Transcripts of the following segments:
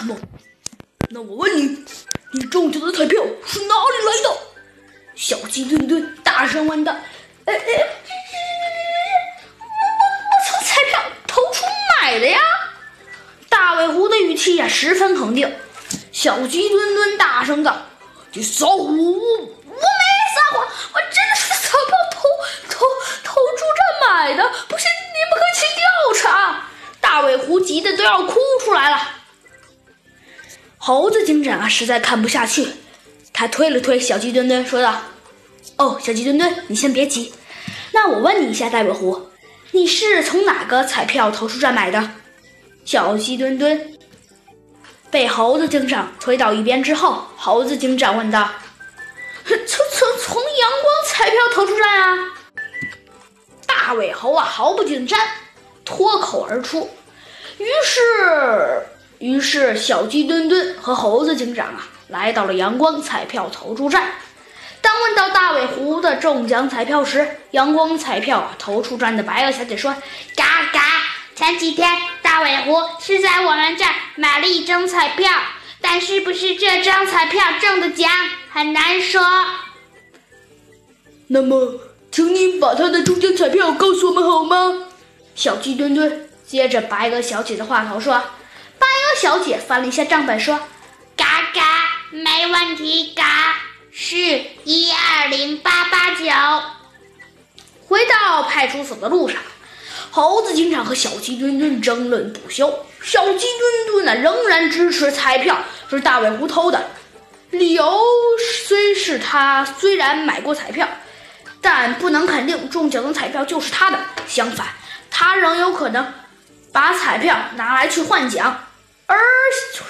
什么？那我问你，你中奖的彩票是哪里来的？小鸡墩墩大声问道。呃呃，我我我从彩票投出买的呀！大尾狐的语气呀十分肯定。小鸡墩墩大声道：“你撒谎！我没撒谎，我真的是彩票投投投注站买的，不信你们可以去调查。”大尾狐急得都要哭出来了。猴子警长啊，实在看不下去，他推了推小鸡墩墩，说道：“哦，小鸡墩墩，你先别急。那我问你一下，大尾狐，你是从哪个彩票投注站买的？”小鸡墩墩被猴子警长推到一边之后，猴子警长问道：“从从从阳光彩票投注站啊？”大尾猴啊，毫不紧张，脱口而出。于是，于是小鸡墩墩和猴子警长啊，来到了阳光彩票投注站。当问到大尾狐的中奖彩票时，阳光彩票投注站的白鹅小姐说：“嘎嘎，前几天大尾狐是在我们这儿买了一张彩票，但是不是这张彩票中的奖很难说。那么，请你把他的中奖彩票告诉我们好吗？”小鸡墩墩。接着，白鹅小姐的话头说：“小姐翻了一下账本，说：‘嘎嘎，没问题，嘎是一二零八八九。’回到派出所的路上，猴子警长和小鸡墩墩争论不休。小鸡墩墩呢，仍然支持彩票是大尾狐偷的，理由虽是他虽然买过彩票，但不能肯定中奖的彩票就是他的。相反，他仍有可能。”把彩票拿来去换奖，而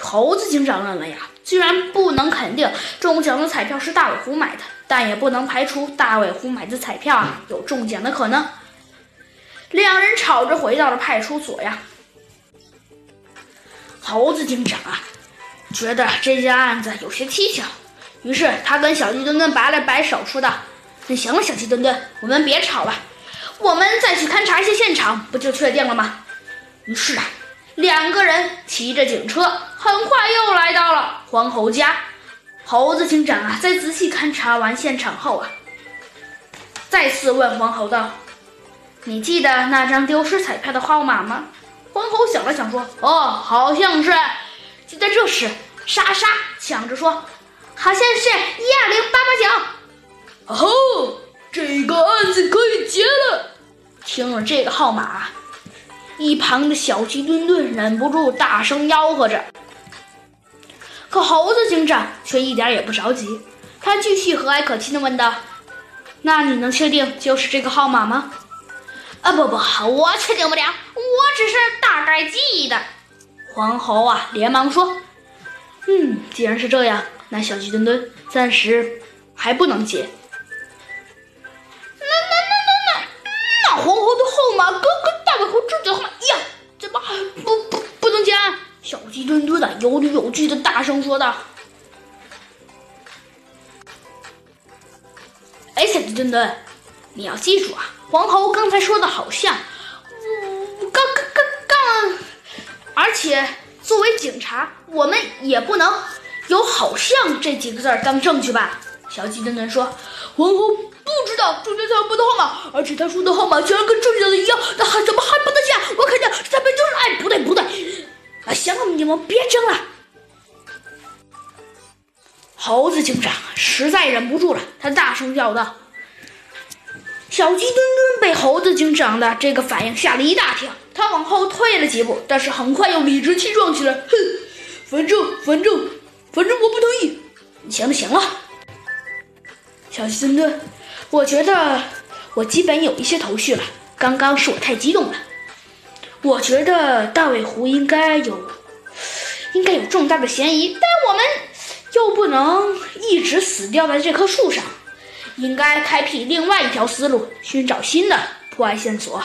猴子警长认为呀，虽然不能肯定中奖的彩票是大尾狐买的，但也不能排除大尾狐买的彩票啊有中奖的可能。两人吵着回到了派出所呀。猴子警长啊，觉得这件案子有些蹊跷，于是他跟小鸡墩墩摆了摆手，说道：“那行了，小鸡墩墩，我们别吵了，我们再去勘察一下现场，不就确定了吗？”于是啊，两个人骑着警车，很快又来到了黄猴家。猴子警长啊，在仔细勘察完现场后啊，再次问黄猴道：“你记得那张丢失彩票的号码吗？”黄猴想了想说：“哦，好像是。”就在这时，莎莎抢着说：“好像是一二零八八九。”哦，这个案子可以结了。听了这个号码。一旁的小鸡墩墩忍不住大声吆喝着，可猴子警长却一点也不着急，他继续和蔼可亲地问道：“那你能确定就是这个号码吗？”“啊，不不，我确定不了，我只是大概记得。”黄猴啊，连忙说：“嗯，既然是这样，那小鸡墩墩暂时还不能接。”“那那那那那那黄猴的号码跟跟大尾猴中奖号码？”不不不能讲！小鸡墩墩的有理有据的大声说道：“哎，小鸡墩墩，你要记住啊！黄猴刚才说的好像，刚刚刚刚，而且作为警察，我们也不能有‘好像’这几个字当证据吧？”小鸡墩墩说：“黄猴不知道中奖彩票的号码，而且他说的号码居然跟中奖的一样，那还怎么还不能下？我肯定他们就是……哎，不对不对，啊，行了，你们别争了。”猴子警长实在忍不住了，他大声叫道：“小鸡墩墩被猴子警长的这个反应吓了一大跳，他往后退了几步，但是很快又理直气壮起来，哼，反正反正反正我不同意。行了行了。”小鸡墩墩，我觉得我基本有一些头绪了。刚刚是我太激动了。我觉得大尾狐应该有，应该有重大的嫌疑，但我们又不能一直死掉在这棵树上，应该开辟另外一条思路，寻找新的破案线索。